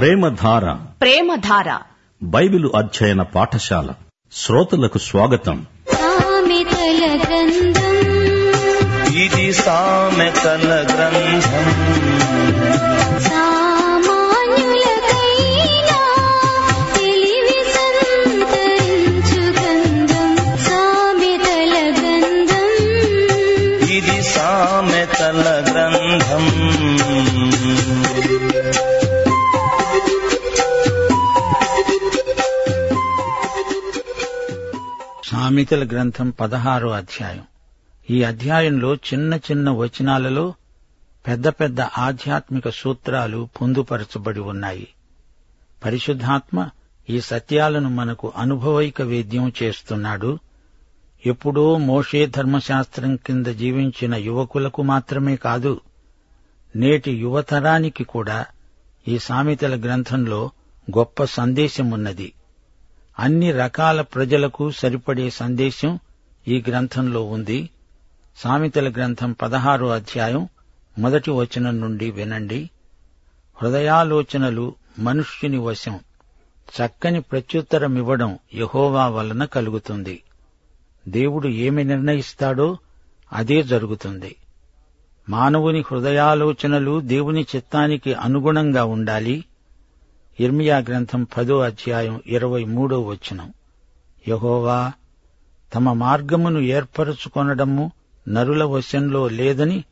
ప్రేమధార. ప్రేమధార. Bible అధ్యయన పాఠశాల. శ్రోతలకు స్వాగతం. సామెతల గ్రంథం. ఇది సామెతల గ్రంథం. సామాన్యులకైనా తెలివి సంతరించు గ్రంథం. సామెతల గ్రంథం. ఇది సామెతల గ్రంథం. సామెతల గ్రంథం పదహారో అధ్యాయం. ఈ అధ్యాయంలో చిన్న చిన్న వచనాలలో పెద్ద పెద్ద ఆధ్యాత్మిక సూత్రాలు పొందుపరచబడి ఉన్నాయి. పరిశుద్ధాత్మ ఈ సత్యాలను మనకు అనుభవైక వేద్యం చేస్తున్నాడు. ఎప్పుడో మోషే ధర్మశాస్త్రం కింద జీవించిన యువకులకు మాత్రమే కాదు నేటి యువతరానికి కూడా ఈ సామెతల గ్రంథంలో గొప్ప సందేశమున్నది. అన్ని రకాల ప్రజలకు సరిపడే సందేశం ఈ గ్రంథంలో ఉంది. సామెతల గ్రంథం పదహారో అధ్యాయం మొదటి వచనం నుండి వినండి. హృదయాలోచనలు మనుష్యుని వశం. చక్కని ప్రత్యుత్తరమివ్వడం యహోవా వలన కలుగుతుంది. దేవుడు ఏమి నిర్ణయిస్తాడో అదే జరుగుతుంది. మానవుని హృదయాలోచనలు దేవుని చిత్తానికి అనుగుణంగా ఉండాలి. ఇర్మియా గ్రంథం పదో అధ్యాయం ఇరవై మూడో వచనం. యహోవా తమ మార్గమును ఏర్పరచుకొనడము నరుల వశంలో లేదని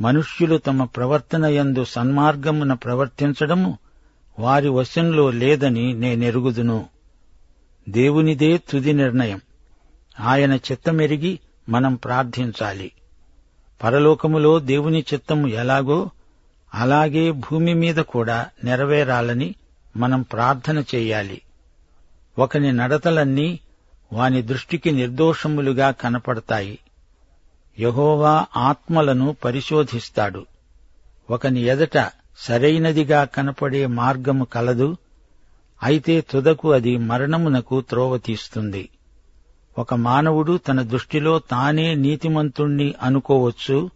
మనుష్యులు తమ ప్రవర్తన యందు సన్మార్గమున ప్రవర్తించడము వారి వశంలో లేదని నేనెరుగుదును. దేవునిదే తుది నిర్ణయం. ఆయన చిత్తమెరిగి మనం ప్రార్థించాలి. పరలోకములో దేవుని చిత్తము ఎలాగో అలాగే భూమి మీద కూడా నెరవేరాలని మనం ప్రార్థన చేయాలి. ఒకని నడతలన్నీ వాని దృష్టికి నిర్దోషములుగా కనపడతాయి. యహోవా ఆత్మలను పరిశోధిస్తాడు. ఒకని ఎదట సరైనదిగా కనపడే మార్గము కలదు. అయితే తుదకు అది మరణమునకు త్రోవ తీస్తుంది. ఒక మానవుడు తన దృష్టిలో తానే నీతిమంతుణ్ణి అనుకోవచ్చు.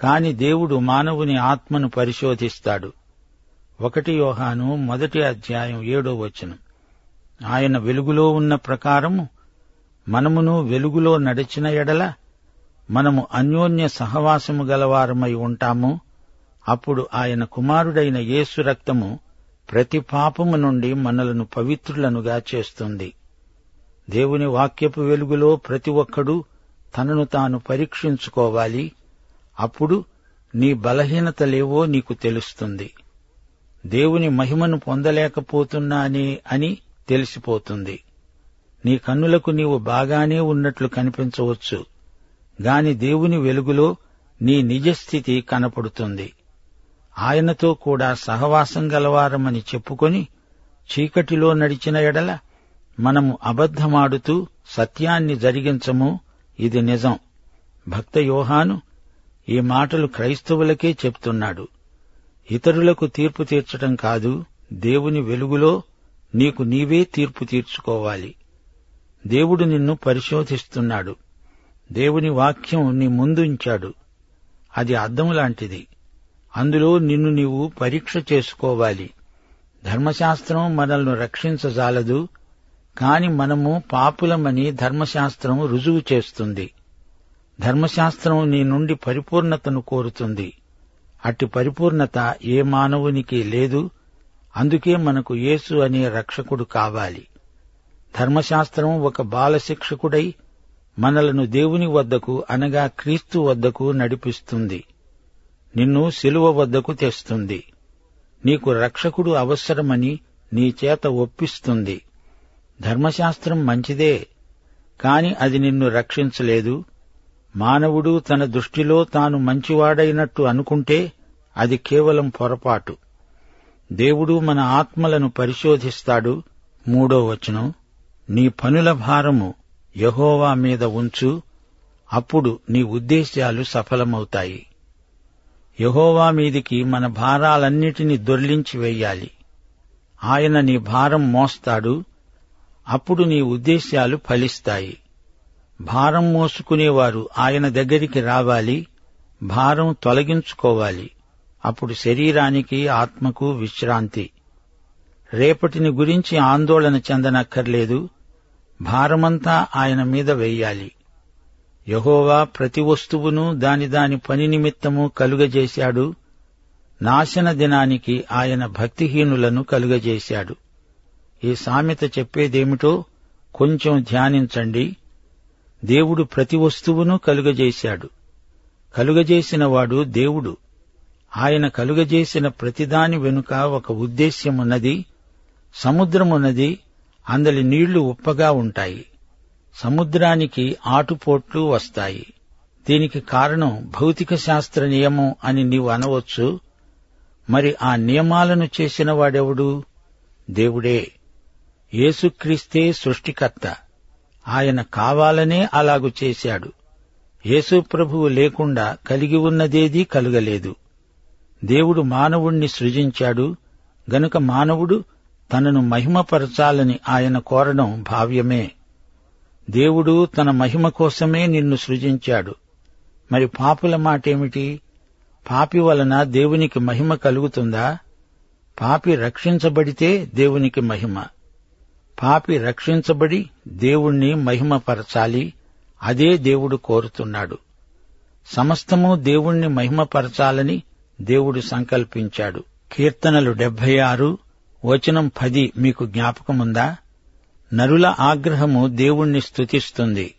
కాని దేవుడు మానవుని ఆత్మను పరిశోధిస్తాడు. ఒకటి యోహాను మొదటి అధ్యాయం ఏడో వచనం. ఆయన వెలుగులో ఉన్న ప్రకారము మనమును వెలుగులో నడిచిన ఎడల మనము అన్యోన్య సహవాసము గలవారమై ఉంటాము. అప్పుడు ఆయన కుమారుడైన యేసు రక్తము ప్రతి పాపము నుండి మనలను పవిత్రులనుగా చేస్తుంది. దేవుని వాక్యపు వెలుగులో ప్రతి ఒక్కడూ తనను తాను పరీక్షించుకోవాలి. అప్పుడు నీ బలహీనతలేవో నీకు తెలుస్తుంది. దేవుని మహిమను పొందలేకపోతున్నానే అని తెలిసిపోతుంది. నీ కన్నులకు నీవు బాగానే ఉన్నట్లు కనిపించవచ్చు గాని దేవుని వెలుగులో నీ నిజస్థితి కనపడుతుంది. ఆయనతో కూడా సహవాసం గలవారమని చెప్పుకొని చీకటిలో నడిచిన ఎడల మనము అబద్ధమాడుతూ సత్యాన్ని జరిగించము ఇది నిజం. భక్త యోహాను ఈ మాటలు క్రైస్తవులకే చెప్తున్నాడు. ఇతరులకు తీర్పు తీర్చటం కాదు దేవుని వెలుగులో నీకు నీవే తీర్పు తీర్చుకోవాలి. దేవుడు నిన్ను పరిశోధిస్తున్నాడు. దేవుని వాక్యం నీ ముందుంచాడు అది అద్దం లాంటిది. అందులో నిన్ను నీవు పరీక్ష చేసుకోవాలి. ధర్మశాస్త్రం మనల్ని రక్షించజాలదు కాని మనము పాపులమని ధర్మశాస్త్రం రుజువు చేస్తుంది. ధర్మశాస్త్రం నీ నుండి పరిపూర్ణతను కోరుతుంది. అట్టి పరిపూర్ణత ఏ మానవునికి లేదు అందుకే మనకు యేసు అనే రక్షకుడు కావాలి. ధర్మశాస్త్రం ఒక బాలశిక్షకుడై మనలను దేవుని వద్దకు అనగా క్రీస్తు వద్దకు నడిపిస్తుంది. నిన్ను శిలువ వద్దకు తెస్తుంది. నీకు రక్షకుడు అవసరమని నీ చేత ఒప్పిస్తుంది. ధర్మశాస్త్రం మంచిదే కాని అది నిన్ను రక్షించలేదు మానవుడు తన దృష్టిలో తాను మంచివాడైనట్టు అనుకుంటే అది కేవలం పొరపాటు. దేవుడు మన ఆత్మలను పరిశోధిస్తాడు. మూడో వచనం నీ పనుల భారము యహోవా మీద ఉంచు అప్పుడు నీ ఉద్దేశ్యాలు సఫలమవుతాయి. యహోవా మీదికి మన భారాలన్నిటినీ దొర్లించి వెయ్యాలి ఆయన నీ భారం మోస్తాడు అప్పుడు నీ ఉద్దేశ్యాలు ఫలిస్తాయి. భారం మోసుకునేవారు ఆయన దగ్గరికి రావాలి భారం తొలగించుకోవాలి. అప్పుడు శరీరానికి ఆత్మకు విశ్రాంతి. రేపటిని గురించి ఆందోళన చెందనక్కర్లేదు భారమంతా ఆయన మీద వెయ్యాలి యహోవా ప్రతి వస్తువును దాని దాని పని నిమిత్తము కలుగజేశాడు నాశన దినానికి ఆయన భక్తిహీనులను కలుగజేశాడు. ఈ సామెత చెప్పేదేమిటో కొంచెం ధ్యానించండి. దేవుడు ప్రతి వస్తువును కలుగజేశాడు. కలుగజేసినవాడు దేవుడు. ఆయన కలుగజేసిన ప్రతిదాని వెనుక ఒక ఉద్దేశ్యమున్నది సముద్రమున్నది అందలి నీళ్ళు ఉప్పగా ఉంటాయి. సముద్రానికి ఆటుపోట్లు వస్తాయి. దీనికి కారణం భౌతిక శాస్త్ర నియమం అని నీవు అనవచ్చు. మరి ఆ నియమాలను చేసిన వాడెవడు? దేవుడే. యేసుక్రీస్తే సృష్టికర్త. ఆయన కావాలనే అలాగు చేశాడు. యేసు ప్రభువు లేకుండా కలిగి ఉన్నదేదీ కలుగలేదు. దేవుడు మానవుణ్ణి సృజించాడు. గనుక మానవుడు తనను మహిమపరచాలని ఆయన కోరడం భావ్యమే. దేవుడు తన మహిమ కోసమే నిన్ను సృజించాడు. మరి పాపుల మాటేమిటి? పాపి వలన దేవునికి మహిమ కలుగుతుందా? పాపి రక్షించబడితే దేవునికి మహిమ. పాపి రక్షించబడి దేవుణ్ణి మహిమపరచాలి. అదే దేవుడు కోరుతున్నాడు. సమస్తము దేవుణ్ణి మహిమపరచాలని దేవుడు సంకల్పించాడు. కీర్తనలు డెబ్బై ఆరు వచనం పది మీకు జ్ఞాపకముందా? నరుల ఆగ్రహము దేవుణ్ణి స్తుతిస్తుంది.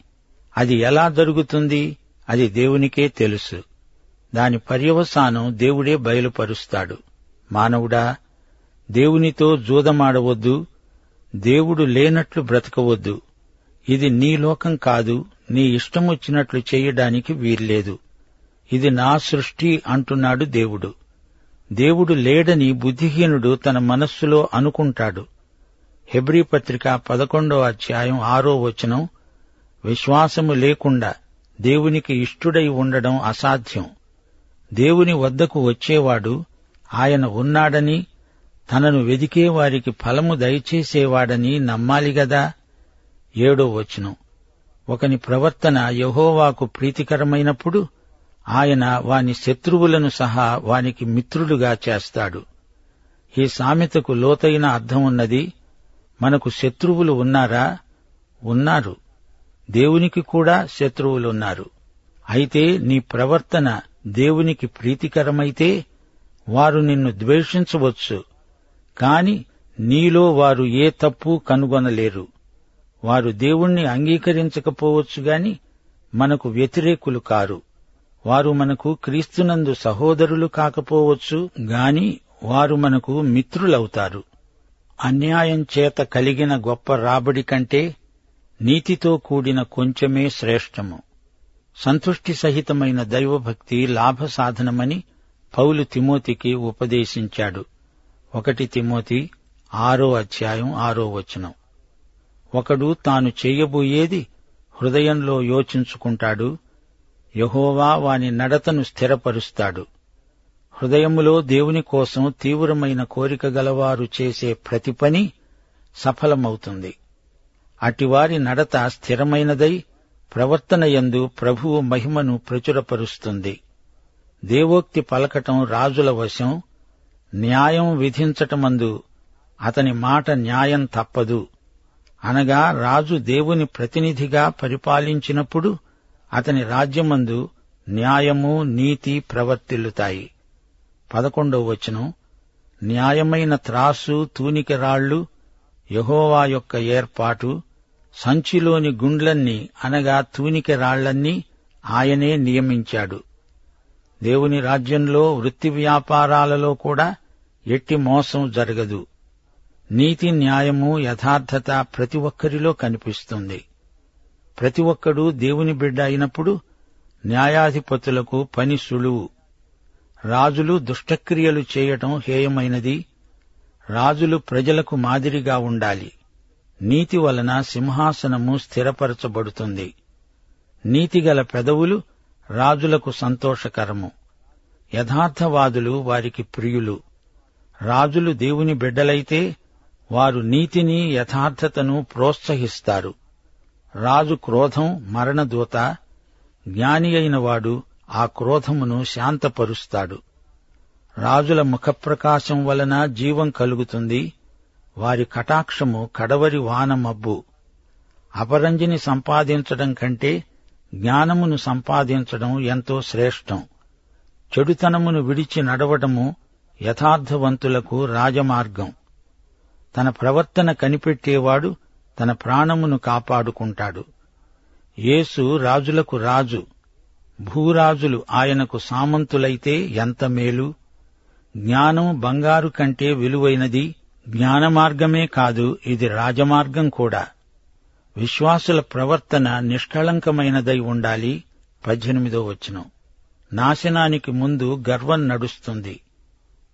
అది ఎలా జరుగుతుంది? అది దేవునికే తెలుసు. దాని పర్యవసానం దేవుడే బయలుపరుస్తాడు. మానవుడా దేవునితో జూదమాడవద్దు. దేవుడు లేనట్లు బ్రతకవద్దు. ఇది నీ లోకం కాదు నీ ఇష్టమొచ్చినట్లు చేయడానికి వీర్లేదు ఇది నా సృష్టి అంటున్నాడు దేవుడు. దేవుడు లేడని బుద్ధిహీనుడు తన మనస్సులో అనుకుంటాడు. హెబ్రీ పత్రిక పదకొండో అధ్యాయం ఆరో వచనం విశ్వాసము లేకుండా దేవునికి ఇష్టుడై ఉండడం అసాధ్యం. దేవుని వద్దకు వచ్చేవాడు ఆయన ఉన్నాడని తనను వెదికే వారికి ఫలము దయచేసేవాడని నమ్మాలి గదా? ఏడో వచనం. ఒకని ప్రవర్తన యహోవాకు ప్రీతికరమైనప్పుడు ఆయన వాని శత్రువులను సహా వానికి మిత్రులుగా చేస్తాడు. ఈ సామెతకు లోతైన అర్థం ఉన్నది మనకు శత్రువులు ఉన్నారా? ఉన్నారు. దేవునికి కూడా శత్రువులున్నారు. అయితే నీ ప్రవర్తన దేవునికి ప్రీతికరమైతే వారు నిన్ను ద్వేషించవచ్చు. కాని నీలో వారు ఏ తప్పు కనుగొనలేరు. వారు దేవుణ్ణి అంగీకరించకపోవచ్చు గాని మనకు వ్యతిరేకులు కారు. వారు మనకు క్రీస్తునందు సహోదరులు కాకపోవచ్చు గాని వారు మనకు మిత్రులవుతారు. అన్యాయం చేత కలిగిన గొప్ప రాబడి కంటే నీతితో కూడిన కొంచెమే శ్రేష్టము. సంతుష్టి సహితమైన దైవభక్తి లాభ సాధనమని పౌలు తిమోతికి ఉపదేశించాడు. ఒకటి తిమోతి ఆరో అధ్యాయం ఆరో వచనం. ఒకడు తాను చెయ్యబోయేది హృదయంలో యోచించుకుంటాడు యహోవా వాని నడతను స్థిరపరుస్తాడు. హృదయములో దేవుని కోసం తీవ్రమైన కోరిక గలవారు చేసే ప్రతి పని సఫలమవుతుంది. అటివారి నడత స్థిరమైనదై ప్రవర్తనయందు ప్రభువు మహిమను ప్రచురపరుస్తుంది. దేవోక్తి పలకటం రాజుల వశం న్యాయం విధించటమందు అతని మాట న్యాయం తప్పదు. అనగా రాజు దేవుని ప్రతినిధిగా పరిపాలించినప్పుడు అతని రాజ్యమందు న్యాయము నీతి ప్రవర్తిల్లుతాయి. పదకొండవ వచనం. న్యాయమైన త్రాసు తూనికరాళ్ళు యహోవా యొక్క ఏర్పాటు సంచిలోని గుండ్లన్నీ అనగా తూనికరాళ్ళన్నీ ఆయనే నియమించాడు. దేవుని రాజ్యంలో వృత్తి వ్యాపారాలలో కూడా ఎట్టి మోసం జరగదు. నీతి న్యాయము యథార్థత ప్రతి ఒక్కరిలో కనిపిస్తుంది. ప్రతి ఒక్కడూ దేవుని బిడ్డ అయినప్పుడు న్యాయాధిపతులకు పని సులువు. రాజులు దుష్టక్రియలు చేయటం హేయమైనది. రాజులు ప్రజలకు మాదిరిగా ఉండాలి. నీతి వలన సింహాసనము స్థిరపరచబడుతుంది. నీతిగల పెదవులు రాజులకు సంతోషకరము. యథార్థవాదులు వారికి ప్రియులు. రాజులు దేవుని బిడ్డలైతే వారు నీతిని యథార్థతను ప్రోత్సహిస్తారు. రాజు క్రోధం మరణదూత జ్ఞాని అయిన వాడు ఆ క్రోధమును శాంతపరుస్తాడు. రాజుల ముఖప్రకాశం వలన జీవం కలుగుతుంది. వారి కటాక్షము కడవరి వాన మబ్బు అపరంజిని సంపాదించడం కంటే జ్ఞానమును సంపాదించడం ఎంతో శ్రేష్టం. చెడుతనమును విడిచి నడవడము యథార్థవంతులకు రాజమార్గం. తన ప్రవర్తన కనిపెట్టేవాడు తన ప్రాణమును కాపాడుకుంటాడు. యేసు రాజులకు రాజు భూరాజులు ఆయనకు సామంతులైతే ఎంత మేలు? జ్ఞానం బంగారు కంటే విలువైనది జ్ఞానమార్గమే కాదు ఇది రాజమార్గం కూడా. విశ్వాసుల ప్రవర్తన నిష్కళంకమైనదై ఉండాలి. పద్దెనిమిదో వచనం. నాశనానికి ముందు గర్వం నడుస్తుంది.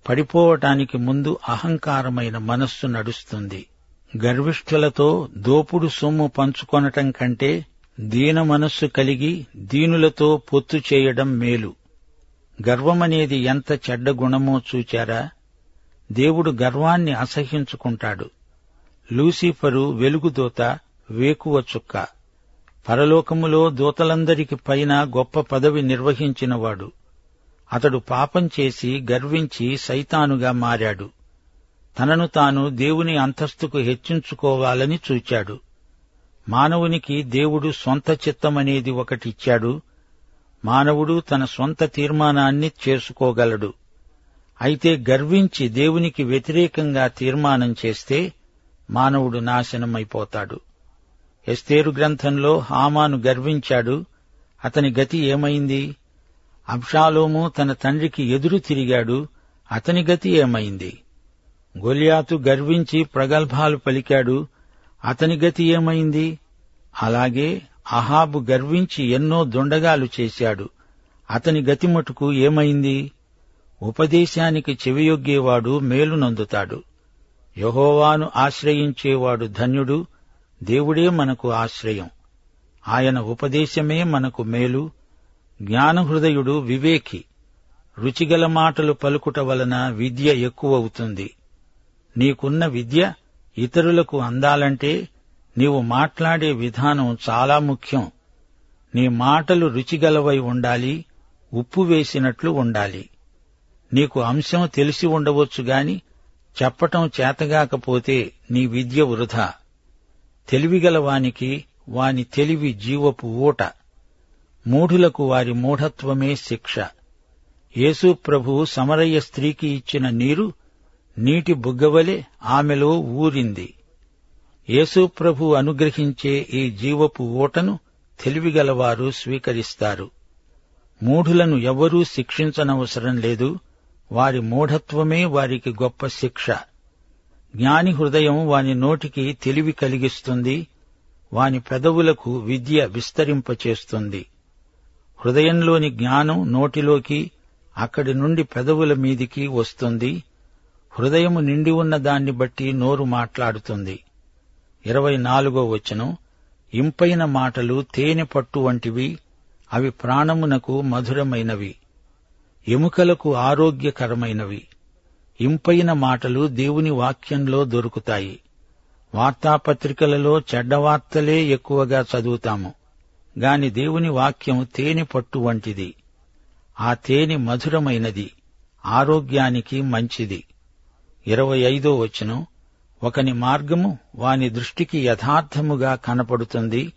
పడిపోవటానికి ముందు అహంకారమైన మనస్సు నడుస్తుంది. గర్విష్ఠులతో దోపుడు సొమ్ము పంచుకొనటం కంటే దీన మనస్సు కలిగి దీనులతో పొత్తు చేయడం మేలు. గర్వమనేది ఎంత చెడ్డ గుణమో చూచారా? దేవుడు గర్వాన్ని అసహ్యించుకుంటాడు లూసిఫరు వెలుగుదూత వేకువ చుక్క. పరలోకములో దూతలందరికి పైన గొప్ప పదవి నిర్వహించినవాడు. అతడు పాపం చేసి గర్వించి సైతానుగా మారాడు. తనను తాను దేవుని అంతస్తుకు హెచ్చించుకోవాలని చూచాడు. మానవునికి దేవుడు సొంత చిత్తమనేది ఒకటిచ్చాడు. మానవుడు తన సొంత తీర్మానాన్ని చేసుకోగలడు. అయితే గర్వించి దేవునికి వ్యతిరేకంగా తీర్మానం చేస్తే మానవుడు నాశనమైపోతాడు. ఎస్తేరు గ్రంథంలో హామాను గర్వించాడు. అతని గతి ఏమైంది? అబ్షాలోము తన తండ్రికి ఎదురు తిరిగాడు. అతని గతి ఏమైంది? గొలియాతు గర్వించి ప్రగల్భాలు పలికాడు. అతని గతి ఏమైంది? అలాగే అహాబు గర్వించి ఎన్నో దొండగాలు చేశాడు. అతని గతి మటుకు ఏమైంది? ఉపదేశానికి చెవియొగ్గేవాడు మేలునందుతాడు. యహోవాను ఆశ్రయించేవాడు ధన్యుడు. దేవుడే మనకు ఆశ్రయం. ఆయన ఉపదేశమే మనకు మేలు. జ్ఞానహృదయుడు వివేకి. రుచిగల మాటలు పలుకుట వలన విద్య ఎక్కువవుతుంది. నీకున్న విద్య ఇతరులకు అందాలంటే నీవు మాట్లాడే విధానం చాలా ముఖ్యం. నీ మాటలు రుచిగలవై ఉండాలి ఉప్పు వేసినట్లు ఉండాలి. నీకు అంశం తెలిసి ఉండవచ్చు గాని చెప్పటం చేతగాకపోతే నీ విద్య వృధా. తెలివిగలవానికి వాని తెలివి జీవపు ఊట. మూఢులకు వారి మూఢత్వమే శిక్ష. యేసు ప్రభువు సమరయ్య స్త్రీకి ఇచ్చిన నీరు నీటి బుగ్గవలె ఆమెలో ఊరింది. యేసుప్రభు అనుగ్రహించే ఈ జీవపు ఊటను తెలివిగలవారు స్వీకరిస్తారు. మూఢులను ఎవరూ శిక్షించనవసరం లేదు. వారి మూఢత్వమే వారికి గొప్ప శిక్ష. జ్ఞాని హృదయం వాని నోటికి తెలివి కలిగిస్తుంది. వాని పెదవులకు విద్య విస్తరింపచేస్తుంది. హృదయంలోని జ్ఞానం నోటిలోకి అక్కడి నుండి పెదవుల మీదికి వస్తుంది. హృదయము నిండి ఉన్న దాన్ని బట్టి నోరు మాట్లాడుతుంది. ఇరవై నాలుగో వచనం. ఇంపైన మాటలు తేనె పట్టు వంటివి అవి ప్రాణమునకు మధురమైనవి. ఎముకలకు ఆరోగ్యకరమైనవి. ఇంపైన మాటలు దేవుని వాక్యంలో దొరుకుతాయి. వార్తాపత్రికలలో చెడ్డవార్తలే ఎక్కువగా చదువుతాము. గాని దేవుని వాక్యం తేనె పట్టు వంటిది. ఆ తేనె మధురమైనది ఆరోగ్యానికి మంచిది. ఇరవై ఐదో వచనం ఒకని మార్గము వాని దృష్టికి యథార్థముగా కనపడుతుంది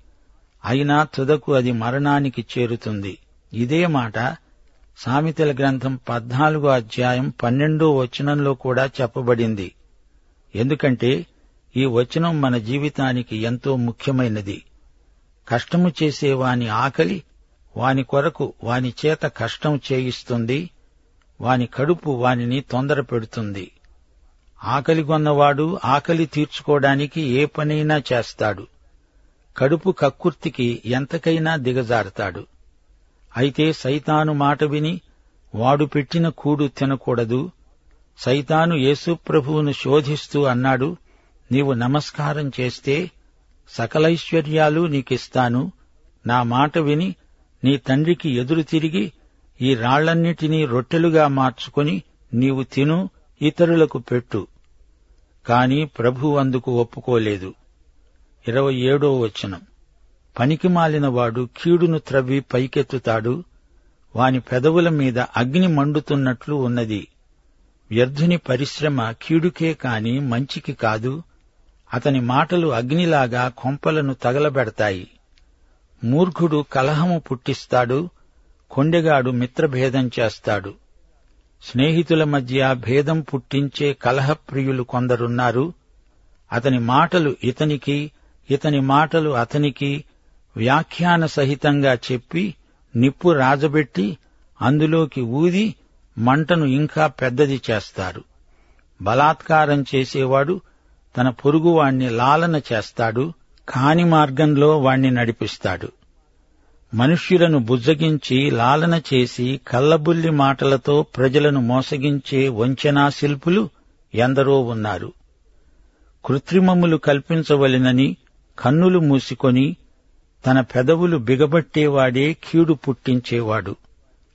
అయినా తుదకు అది మరణానికి చేరుతుంది. ఇదే మాట సామెతల గ్రంథం పద్నాలుగో అధ్యాయం పన్నెండో వచనంలో కూడా చెప్పబడింది. ఎందుకంటే ఈ వచనం మన జీవితానికి ఎంతో ముఖ్యమైనది. కష్టము చేసే వాని ఆకలి వాని కొరకు వాని చేత కష్టం చేయిస్తుంది వాని కడుపు వానిని తొందర పెడుతుంది ఆకలిగొన్నవాడు ఆకలి తీర్చుకోవడానికి ఏ పనైనా చేస్తాడు. కడుపు కక్కుర్తికి ఎంతకైనా దిగజారుతాడు. అయితే సైతాను మాట విని వాడు పెట్టిన కూడు తినకూడదు. సైతాను యేసుప్రభువును శోధిస్తూ అన్నాడు నీవు నమస్కారం చేస్తే సకలైశ్వర్యాలు నీకిస్తాను. నా మాట విని నీ తండ్రికి ఎదురు తిరిగి ఈ రాళ్ళన్నిటినీ రొట్టెలుగా మార్చుకుని నీవు తిను ఇతరులకు పెట్టు. కాని ప్రభు అందుకు ఒప్పుకోలేదు. ఇరవై ఏడో వచనం. పనికి మాలినవాడు కీడును త్రవ్వి పైకెత్తుతాడు. వాని పెదవుల మీద అగ్ని మండుతున్నట్లు ఉన్నది. వ్యర్థుని పరిశ్రమ కీడుకే కాని మంచికి కాదు. అతని మాటలు అగ్నిలాగా కొంపలను తగలబెడతాయి. మూర్ఖుడు కలహము పుట్టిస్తాడు కొండెగాడు మిత్రభేదం చేస్తాడు. స్నేహితుల మధ్య భేదం పుట్టించే కలహప్రియులు కొందరున్నారు. అతని మాటలు ఇతనికి ఇతని మాటలు అతనికి వ్యాఖ్యాన సహితంగా చెప్పి నిప్పు రాజబెట్టి అందులోకి ఊది మంటను ఇంకా పెద్దది చేస్తారు. బలాత్కారం చేసేవాడు తన పొరుగువాణ్ణి లాలన చేస్తాడు కాని మార్గంలో వాణ్ణి నడిపిస్తాడు. మనుష్యులను బుజ్జగించి లాలన చేసి కల్లబుల్లి మాటలతో ప్రజలను మోసగించే వంచనా శిల్పులు ఎందరో ఉన్నారు. కృత్రిమములు కల్పించవలెనని కన్నులు మూసుకొని తన పెదవులు బిగబట్టేవాడే కీడు పుట్టించేవాడు.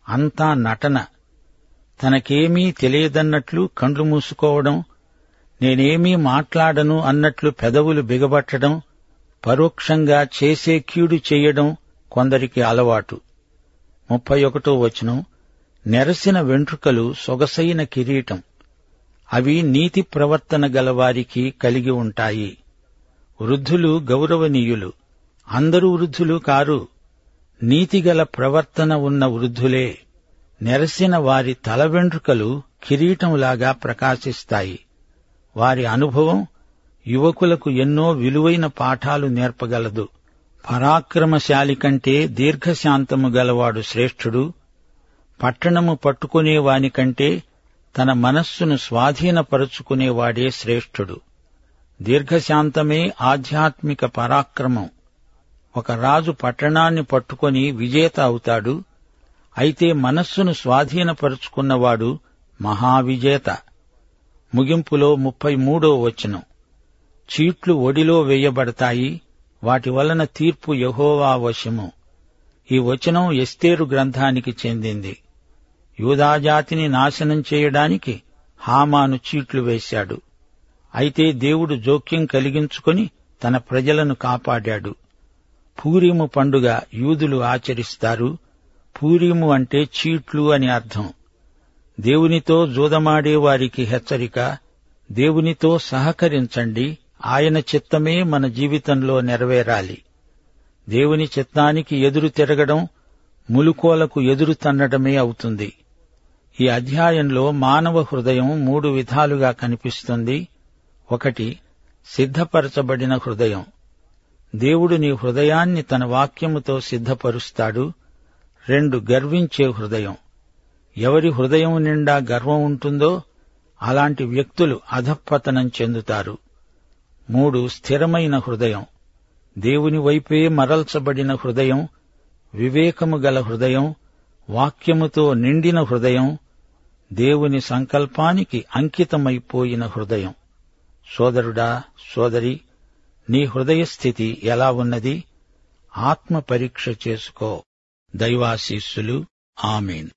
అంతా నటన. తనకేమీ తెలియదన్నట్లు కండ్లు మూసుకోవడం నేనేమీ మాట్లాడను అన్నట్లు పెదవులు బిగబట్టడం పరోక్షంగా చేసే కీడు చేయడం కొందరికి అలవాటు. ముప్పై ఒకటో వచనం నెరసిన వెంట్రుకలు సొగసైన కిరీటం. అవి నీతి ప్రవర్తన గలవారికి కలిగి ఉంటాయి. వృద్ధులు గౌరవనీయులు అందరూ వృద్ధులు కారు. నీతిగల ప్రవర్తన ఉన్న వృద్ధులే నెరసిన వారి తల వెంట్రుకలు కిరీటంలాగా ప్రకాశిస్తాయి. వారి అనుభవం యువకులకు ఎన్నో విలువైన పాఠాలు నేర్పగలదు. పరాక్రమశాలి కంటే దీర్ఘశాంతము గలవాడు శ్రేష్ఠుడు. పట్టణము పట్టుకునేవానికంటే తన మనస్సును స్వాధీనపరుచుకునేవాడే శ్రేష్ఠుడు. దీర్ఘశాంతమే ఆధ్యాత్మిక పరాక్రమం. ఒక రాజు పట్టణాన్ని పట్టుకొని విజేత అవుతాడు. అయితే మనస్సును స్వాధీనపరుచుకున్నవాడు మహావిజేత. ముగింపులో ముప్పై మూడో వచనం. చీట్లు ఒడిలో వేయబడతాయి వాటి వలన తీర్పు యహోవా వశము. ఈ వచనం ఎస్తేరు గ్రంథానికి చెందింది. యూదాజాతిని నాశనం చేయడానికి హామాను చీట్లు వేశాడు. అయితే దేవుడు జోక్యం కలిగించుకొని తన ప్రజలను కాపాడాడు. పూరీము పండుగ యూదులు ఆచరిస్తారు. పూరీము అంటే చీట్లు అని అర్థం. దేవునితో జూదమాడే వారికి హెచ్చరిక దేవునితో సహకరించండి ఆయన చిత్తమే మన జీవితంలో నెరవేరాలి. దేవుని చిత్తానికి ఎదురు తిరగడం ములుకోలకు ఎదురు తన్నడమే అవుతుంది. ఈ అధ్యాయంలో మానవ హృదయం మూడు విధాలుగా కనిపిస్తుంది. ఒకటి సిద్ధపరచబడిన హృదయం. దేవుడు నీ హృదయాన్ని తన వాక్యముతో సిద్ధపరుస్తాడు. రెండు గర్వించే హృదయం. ఎవరి హృదయం నిండా గర్వం ఉంటుందో అలాంటి వ్యక్తులు అధఃపతనం చెందుతారు. మూడు స్థిరమైన హృదయం. దేవుని వైపే మరల్చబడిన హృదయం వివేకము గల హృదయం వాక్యముతో నిండిన హృదయం దేవుని సంకల్పానికి అంకితమైపోయిన హృదయం. సోదరుడా సోదరి నీ హృదయ స్థితి ఎలా ఉన్నది? ఆత్మ పరీక్ష చేసుకో. దైవాశీస్సులు. ఆమెన్.